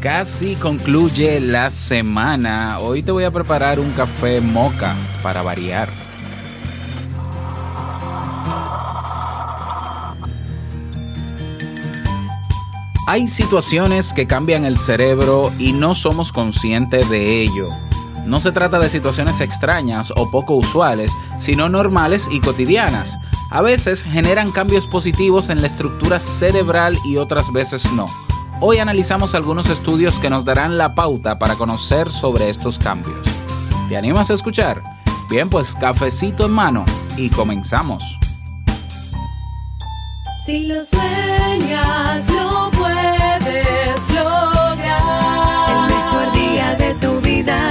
Casi concluye la semana. Hoy te voy a preparar un café moca para variar. Hay situaciones que cambian el cerebro y no somos conscientes de ello. No se trata de situaciones extrañas o poco usuales, sino normales y cotidianas. A veces generan cambios positivos en la estructura cerebral y otras veces no. Hoy analizamos algunos estudios que nos darán la pauta para conocer sobre estos cambios. ¿Te animas a escuchar? Bien, pues cafecito en mano y comenzamos. Si lo sueñas, lo puedes lograr. El mejor día de tu vida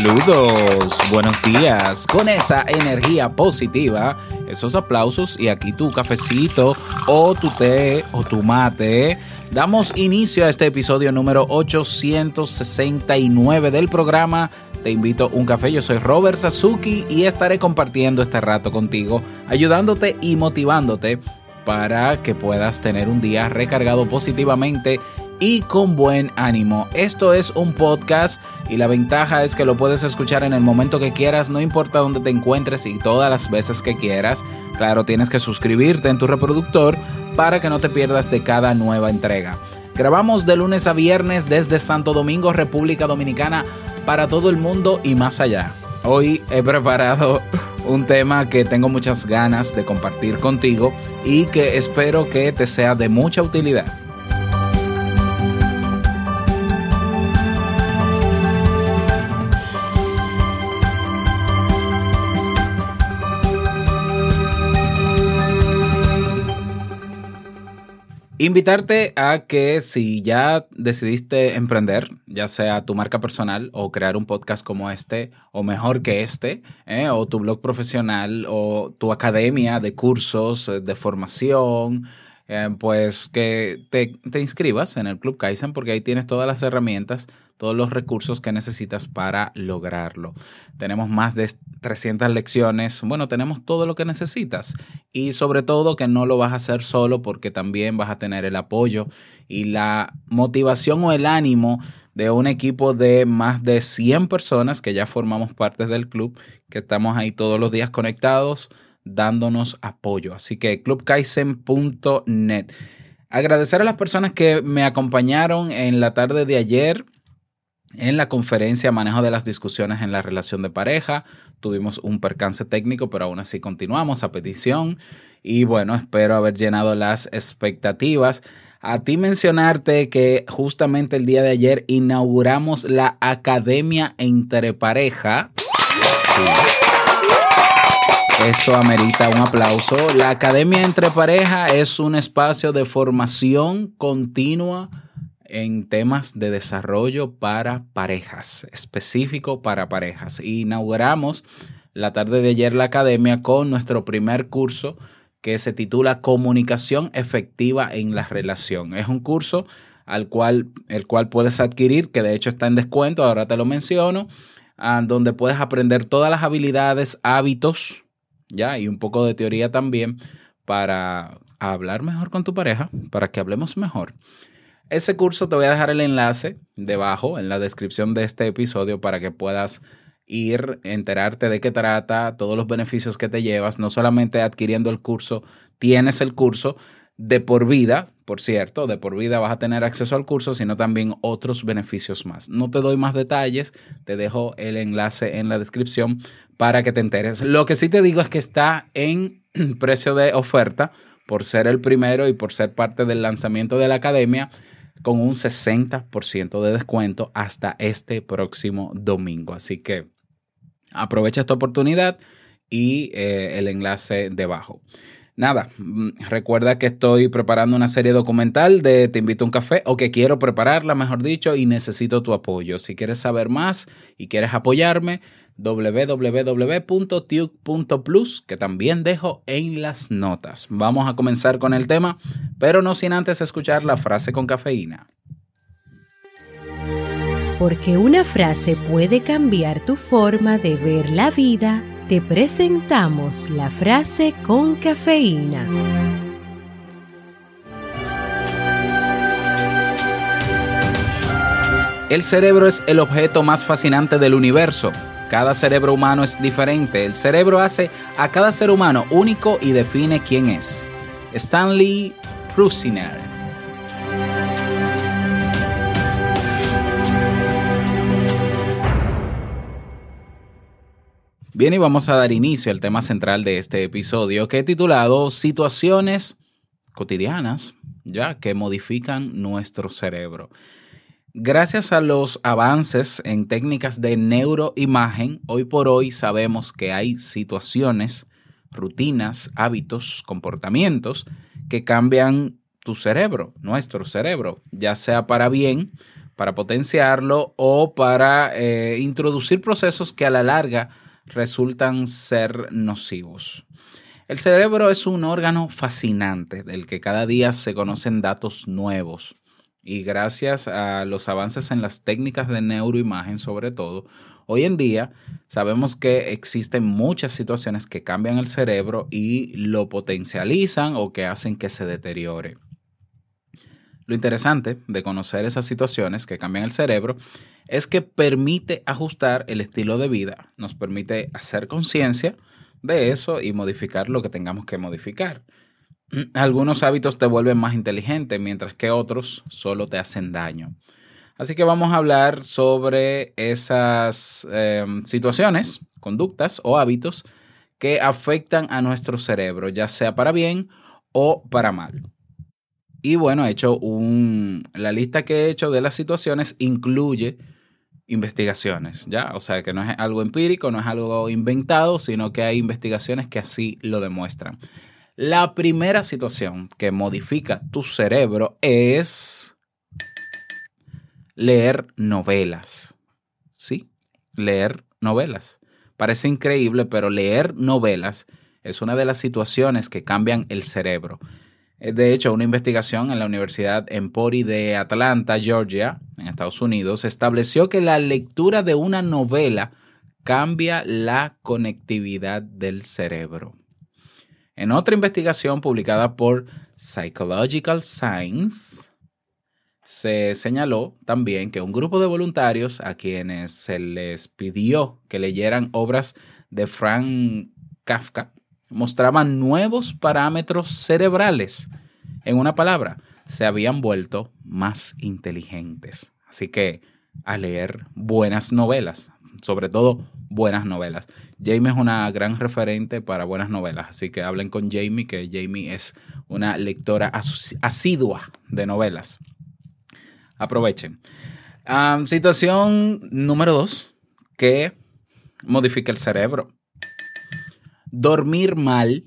Saludos, buenos días, con esa energía positiva, esos aplausos y aquí tu cafecito o tu té o tu mate. Damos inicio a este episodio número 869 del programa. Te invito a un café, yo soy Robert Sasuki y estaré compartiendo este rato contigo, ayudándote y motivándote para que puedas tener un día recargado positivamente y con buen ánimo. Esto es un podcast y la ventaja es que lo puedes escuchar en el momento que quieras, no importa dónde te encuentres y todas las veces que quieras. Claro, tienes que suscribirte en tu reproductor para que no te pierdas de cada nueva entrega. Grabamos de lunes a viernes desde Santo Domingo, República Dominicana, para todo el mundo y más allá. Hoy he preparado un tema que tengo muchas ganas de compartir contigo y que espero que te sea de mucha utilidad. Invitarte a que si ya decidiste emprender, ya sea tu marca personal o crear un podcast como este, o mejor que este, ¿eh? o tu blog profesional, o tu academia de cursos, eh, de formación, eh, pues que te, te inscribas en el Club Kaizen porque ahí tienes todas las herramientas, todos los recursos que necesitas para lograrlo. Tenemos más de 300 lecciones, bueno, tenemos todo lo que necesitas y sobre todo que no lo vas a hacer solo porque también vas a tener el apoyo y la motivación o el ánimo de un equipo de más de 100 personas que ya formamos parte del club, que estamos ahí todos los días conectados dándonos apoyo. Así que clubkaizen.net. Agradecer a las personas que me acompañaron en la tarde de ayer en la conferencia Manejo de las discusiones en la relación de pareja. Tuvimos un percance técnico, pero aún así continuamos a petición. Y bueno, espero haber llenado las expectativas. A ti mencionarte que justamente el día de ayer inauguramos la Academia Entre Pareja. Sí. Eso amerita un aplauso. La Academia Entre Pareja es un espacio de formación continua en temas de desarrollo para parejas, específico para parejas. Inauguramos la tarde de ayer la academia con nuestro primer curso que se titula Comunicación efectiva en la relación. Es un curso al cual, el cual puedes adquirir, que de hecho está en descuento, ahora te lo menciono, ah, donde puedes aprender todas las habilidades, hábitos, ¿ya? Y un poco de teoría también para hablar mejor con tu pareja, para que hablemos mejor. Ese curso te voy a dejar el enlace debajo en la descripción de este episodio para que puedas ir, enterarte de qué trata, todos los beneficios que te llevas, no solamente adquiriendo el curso, tienes el curso de por vida, por cierto, de por vida vas a tener acceso al curso, sino también otros beneficios más. No te doy más detalles, te dejo el enlace en la descripción para que te enteres. Lo que sí te digo es que está en precio de oferta por ser el primero y por ser parte del lanzamiento de la academia con un 60% de descuento hasta este próximo domingo. Así que aprovecha esta oportunidad y eh, el enlace debajo. Nada, mm, recuerda que estoy preparando una serie documental de Te invito a un café o que quiero prepararla, mejor dicho, y necesito tu apoyo. Si quieres saber más y quieres apoyarme, www.tuke.plus, que también dejo en las notas. Vamos a comenzar con el tema, pero no sin antes escuchar la frase con cafeína. Porque una frase puede cambiar tu forma de ver la vida, te presentamos la frase con cafeína. El cerebro es el objeto más fascinante del universo. Cada cerebro humano es diferente. El cerebro hace a cada ser humano único y define quién es. Stanley Prusiner. Bien, y vamos a dar inicio al tema central de este episodio que he titulado Situaciones cotidianas, ya que modifican nuestro cerebro. Gracias a los avances en técnicas de neuroimagen, hoy por hoy sabemos que hay situaciones, rutinas, hábitos, comportamientos que cambian tu cerebro, nuestro cerebro, ya sea para bien, para potenciarlo o para eh, introducir procesos que a la larga resultan ser nocivos. El cerebro es un órgano fascinante del que cada día se conocen datos nuevos y gracias a los avances en las técnicas de neuroimagen sobre todo, hoy en día sabemos que existen muchas situaciones que cambian el cerebro y lo potencializan o que hacen que se deteriore. Lo interesante de conocer esas situaciones que cambian el cerebro es que permite ajustar el estilo de vida, nos permite hacer conciencia de eso y modificar lo que tengamos que modificar. Algunos hábitos te vuelven más inteligente, mientras que otros solo te hacen daño. Así que vamos a hablar sobre esas eh, situaciones, conductas o hábitos que afectan a nuestro cerebro, ya sea para bien o para mal. Y bueno, he hecho un. La lista que he hecho de las situaciones incluye investigaciones, ¿ya? O sea, que no es algo empírico, no es algo inventado, sino que hay investigaciones que así lo demuestran. La primera situación que modifica tu cerebro es leer novelas. ¿Sí? Leer novelas. Parece increíble, pero leer novelas es una de las situaciones que cambian el cerebro. Eh, De hecho, una investigación en la Universidad Empori de Atlanta, Georgia, en Estados Unidos, estableció que la lectura de una novela cambia la conectividad del cerebro. En otra investigación publicada por Psychological Science, se señaló también que un grupo de voluntarios a quienes se les pidió que leyeran obras de Frank Kafka mostraban nuevos parámetros cerebrales. En una palabra, se habían vuelto más inteligentes. Así que a leer buenas novelas, sobre todo buenas novelas. Jamie es una gran referente para buenas novelas, así que hablen con Jamie, que Jamie es una lectora asidua de novelas. Aprovechen. Am, situación número dos, que modifica el cerebro. Dormir mal.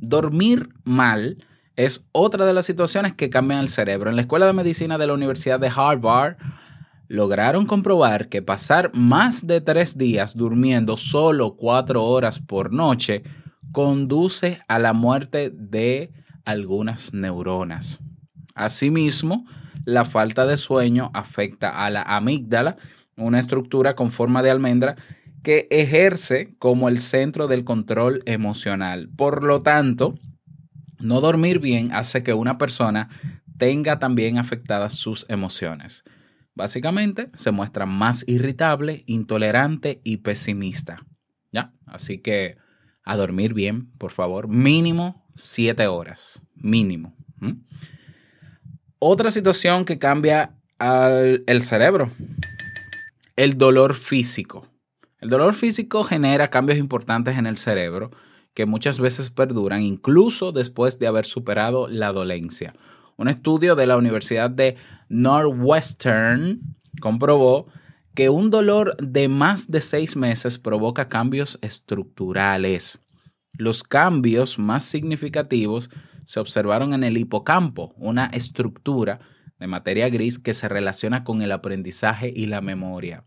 Dormir mal es otra de las situaciones que cambian el cerebro. En la Escuela de Medicina de la Universidad de Harvard lograron comprobar que pasar más de tres días durmiendo solo cuatro horas por noche conduce a la muerte de algunas neuronas. Asimismo, la falta de sueño afecta a la amígdala, una estructura con forma de almendra que ejerce como el centro del control emocional. Por lo tanto, no dormir bien hace que una persona tenga también afectadas sus emociones. Básicamente, se muestra más irritable, intolerante y pesimista. ¿Ya? Así que a dormir bien, por favor. Mínimo siete horas. Mínimo. Otra situación que cambia al, el cerebro. El dolor físico. El dolor físico genera cambios importantes en el cerebro que muchas veces perduran incluso después de haber superado la dolencia. Un estudio de la Universidad de Northwestern comprobó que un dolor de más de seis meses provoca cambios estructurales. Los cambios más significativos se observaron en el hipocampo, una estructura de materia gris que se relaciona con el aprendizaje y la memoria.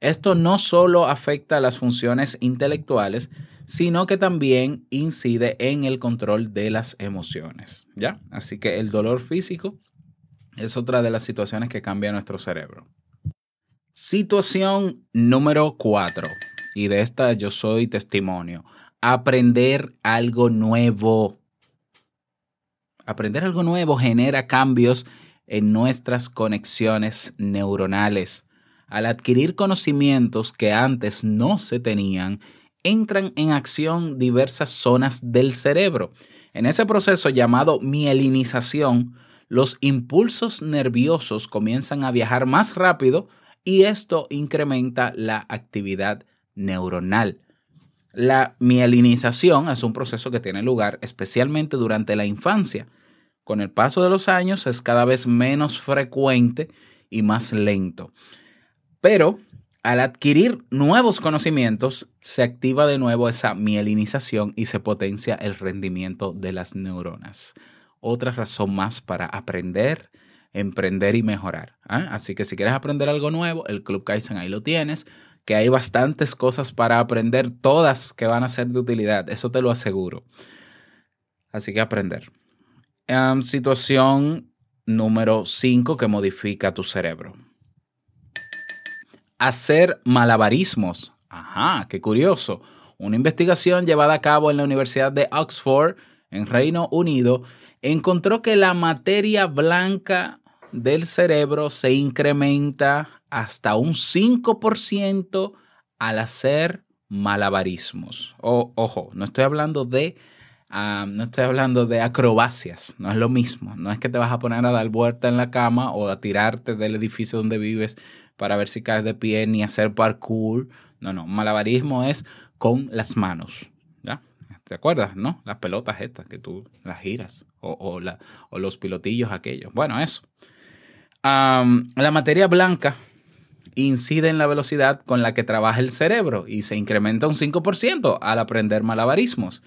Esto no solo afecta a las funciones intelectuales, sino que también incide en el control de las emociones, ¿ya? Así que el dolor físico es otra de las situaciones que cambia nuestro cerebro. Situación número 4, y de esta yo soy testimonio, aprender algo nuevo. Aprender algo nuevo genera cambios en nuestras conexiones neuronales. Al adquirir conocimientos que antes no se tenían, entran en acción diversas zonas del cerebro. En ese proceso llamado mielinización, los impulsos nerviosos comienzan a viajar más rápido y esto incrementa la actividad neuronal. La mielinización es un proceso que tiene lugar especialmente durante la infancia. Con el paso de los años es cada vez menos frecuente y más lento. Pero al adquirir nuevos conocimientos, se activa de nuevo esa mielinización y se potencia el rendimiento de las neuronas. Otra razón más para aprender, emprender y mejorar. ¿ah? Así que si quieres aprender algo nuevo, el Club Kaizen ahí lo tienes, que hay bastantes cosas para aprender, todas que van a ser de utilidad, eso te lo aseguro. Así que aprender. Em, situación número 5 que modifica tu cerebro hacer malabarismos. Ajá, qué curioso. Una investigación llevada a cabo en la Universidad de Oxford, en Reino Unido, encontró que la materia blanca del cerebro se incrementa hasta un 5% al hacer malabarismos. Ojo, no estoy hablando de ah, no estoy hablando de acrobacias, no es lo mismo. No es que te vas a poner a dar vuelta en la cama o a tirarte del edificio donde vives para ver si caes de pie ni hacer parkour. No, no, malabarismo es con las manos. ¿Ya? ¿Te acuerdas, no? Las pelotas estas que tú las giras o, o, la, o los pilotillos aquellos. Bueno, eso. La materia blanca incide en la velocidad con la que trabaja el cerebro y se incrementa un 5% al aprender malabarismos.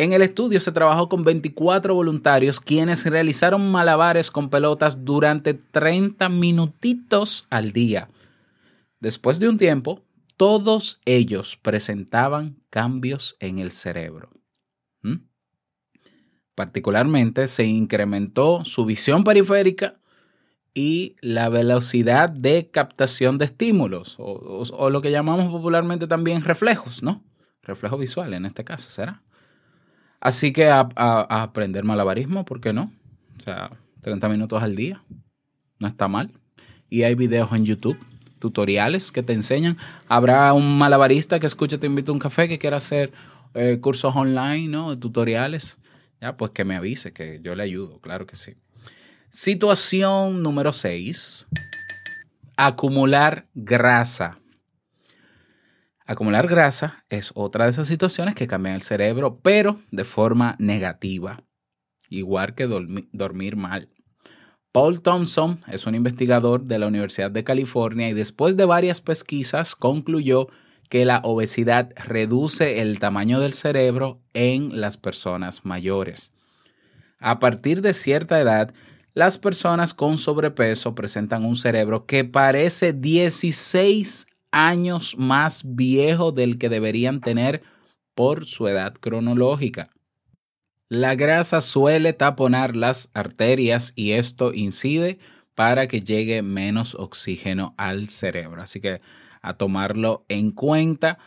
En el estudio se trabajó con 24 voluntarios quienes realizaron malabares con pelotas durante 30 minutitos al día. Después de un tiempo, todos ellos presentaban cambios en el cerebro. ¿Mm? Particularmente se incrementó su visión periférica y la velocidad de captación de estímulos, o, lo que llamamos popularmente también reflejos, ¿no? Reflejo visual en este caso, ¿será? Así que a, aprender malabarismo, ¿por qué no? O sea, 30 minutos al día, no está mal. Y hay videos en YouTube, tutoriales que te enseñan. Habrá un malabarista que escuche Te invito a un café que quiera hacer eh, cursos online, ¿no? Tutoriales. Ya, pues que me avise, que yo le ayudo, claro que sí. Situación número 6. Acumular grasa. Acumular grasa es otra de esas situaciones que cambian el cerebro, pero de forma negativa, igual que dormi- dormir mal. Paul Thompson es un investigador de la Universidad de California y después de varias pesquisas concluyó que la obesidad reduce el tamaño del cerebro en las personas mayores. A partir de cierta edad, las personas con sobrepeso presentan un cerebro que parece 16 años más viejo del que deberían tener por su edad cronológica. La grasa suele taponar las arterias y esto incide para que llegue menos oxígeno al cerebro. Así que a tomarlo en cuenta.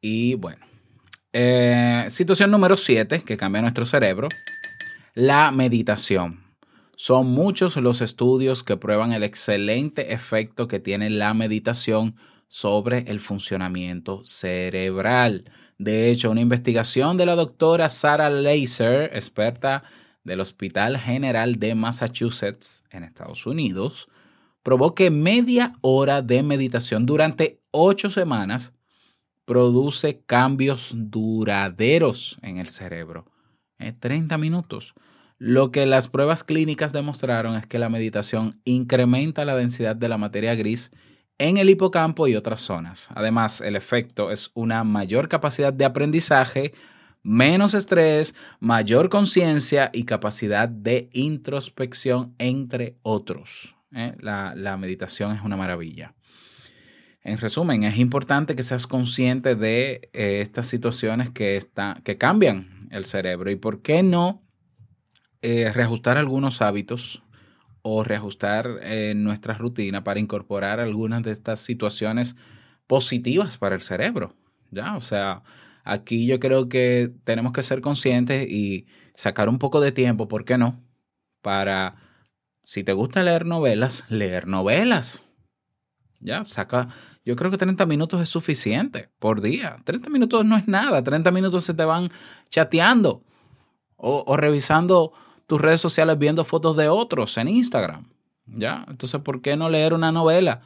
Y bueno, eh, situación número 7 que cambia nuestro cerebro, la meditación. Son muchos los estudios que prueban el excelente efecto que tiene la meditación sobre el funcionamiento cerebral. De hecho, una investigación de la doctora Sarah Laser, experta del Hospital General de Massachusetts en Estados Unidos, probó que media hora de meditación durante ocho semanas produce cambios duraderos en el cerebro. Eh, 30 minutos. Lo que las pruebas clínicas demostraron es que la meditación incrementa la densidad de la materia gris en el hipocampo y otras zonas. Además, el efecto es una mayor capacidad de aprendizaje, menos estrés, mayor conciencia y capacidad de introspección, entre otros. ¿eh? La, meditación es una maravilla. En resumen, es importante que seas consciente de eh, estas situaciones que, que cambian el cerebro y por qué no eh, reajustar algunos hábitos o reajustar eh, nuestra rutina para incorporar algunas de estas situaciones positivas para el cerebro. ¿ya? O sea, aquí yo creo que tenemos que ser conscientes y sacar un poco de tiempo, ¿por qué no? Para, si te gusta leer novelas, leer novelas. Ya, saca, yo creo que 30 minutos es suficiente por día. 30 minutos no es nada, 30 minutos se te van chateando o, o revisando tus redes sociales viendo fotos de otros en Instagram. ¿Ya? Entonces, ¿por qué no leer una novela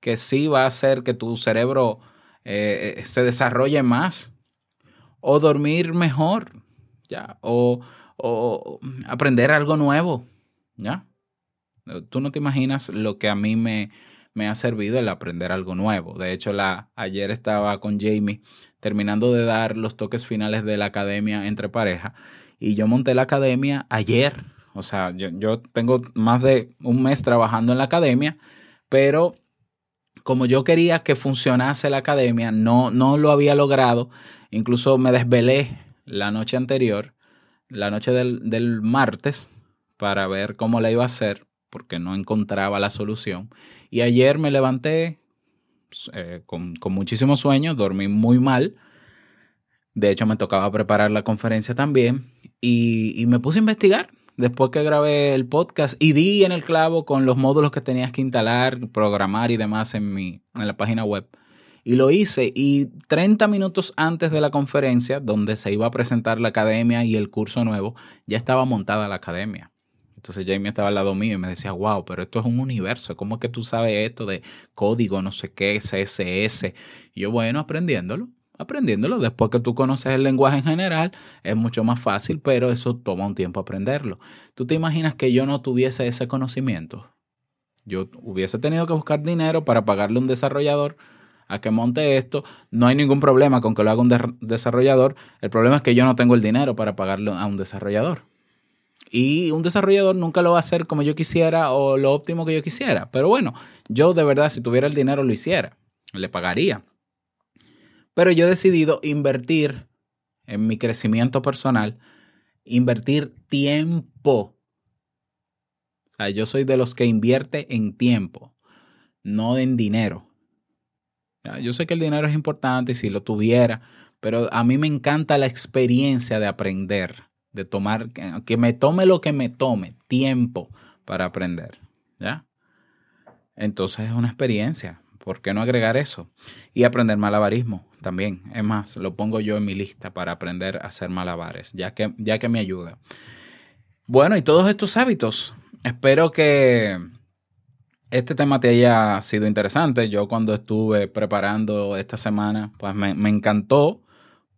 que sí va a hacer que tu cerebro eh, se desarrolle más? O dormir mejor, ¿ya? O, o aprender algo nuevo, ¿ya? Tú no te imaginas lo que a mí me, me ha servido el aprender algo nuevo. De hecho, la, ayer estaba con Jamie terminando de dar los toques finales de la academia entre pareja y yo monté la academia ayer. O sea, yo, yo tengo más de un mes trabajando en la academia, pero como yo quería que funcionase la academia, no, no lo había logrado. Incluso me desvelé la noche anterior, la noche del, del martes, para ver cómo la iba a hacer, porque no encontraba la solución. Y ayer me levanté eh, con, con muchísimo sueño, dormí muy mal. De hecho, me tocaba preparar la conferencia también. Y, me puse a investigar después que grabé el podcast y di en el clavo con los módulos que tenías que instalar, programar y demás en, mi, en la página web. Y lo hice y 30 minutos antes de la conferencia, donde se iba a presentar la academia y el curso nuevo, ya estaba montada la academia. Entonces Jamie estaba al lado mío y me decía, wow, pero esto es un universo. ¿Cómo es que tú sabes esto de código, no sé qué, CSS? Y yo, bueno, aprendiéndolo, aprendiéndolo. Después que tú conoces el lenguaje en general, es mucho más fácil, pero eso toma un tiempo aprenderlo. ¿Tú te imaginas que yo no tuviese ese conocimiento? Yo hubiese tenido que buscar dinero para pagarle a un desarrollador a que monte esto. No hay ningún problema con que lo haga un de desarrollador. El problema es que yo no tengo el dinero para pagarle a un desarrollador. Y un desarrollador nunca lo va a hacer como yo quisiera o lo óptimo que yo quisiera. Pero bueno, yo de verdad, si tuviera el dinero, lo hiciera. Le pagaría. Pero yo he decidido invertir en mi crecimiento personal, invertir tiempo. O sea, yo soy de los que invierte en tiempo, no en dinero. Yo sé que el dinero es importante y si lo tuviera, pero a mí me encanta la experiencia de aprender, de tomar, que me tome lo que me tome, tiempo para aprender. ¿Ya? Entonces es una experiencia. ¿Por qué no agregar eso? Y aprender malabarismo también. Es más, lo pongo yo en mi lista para aprender a hacer malabares, ya que, ya que me ayuda. Bueno, y todos estos hábitos. Espero que este tema te haya sido interesante. Yo cuando estuve preparando esta semana, pues me, encantó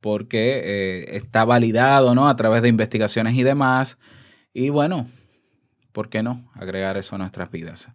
porque eh, está validado, ¿no? A través de investigaciones y demás. Y bueno, ¿por qué no agregar eso a nuestras vidas?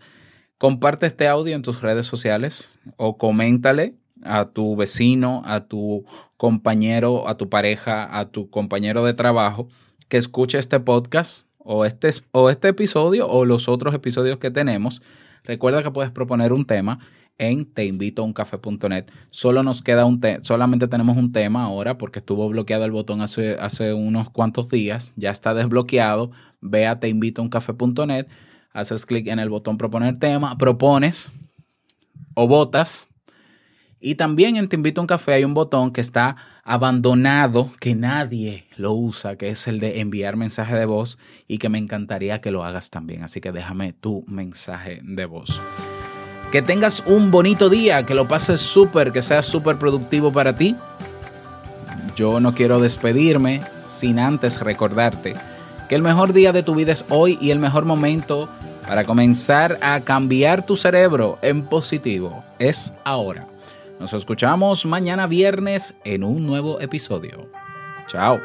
Comparte este audio en tus redes sociales o coméntale a tu vecino, a tu compañero, a tu pareja, a tu compañero de trabajo que escuche este podcast o este, o este episodio o los otros episodios que tenemos. Recuerda que puedes proponer un tema en teinvitouncafe.net. Solo nos queda un te solamente tenemos un tema ahora porque estuvo bloqueado el botón hace, hace unos cuantos días. Ya está desbloqueado. Ve a teinvitouncafe.net, haces clic en el botón proponer tema, propones o votas. Y también en Te Invito a un Café hay un botón que está abandonado, que nadie lo usa, que es el de enviar mensaje de voz y que me encantaría que lo hagas también. Así que déjame tu mensaje de voz. Que tengas un bonito día, que lo pases súper, que sea súper productivo para ti. Yo no quiero despedirme sin antes recordarte que el mejor día de tu vida es hoy y el mejor momento para comenzar a cambiar tu cerebro en positivo es ahora. Nos escuchamos mañana viernes en un nuevo episodio. Chao.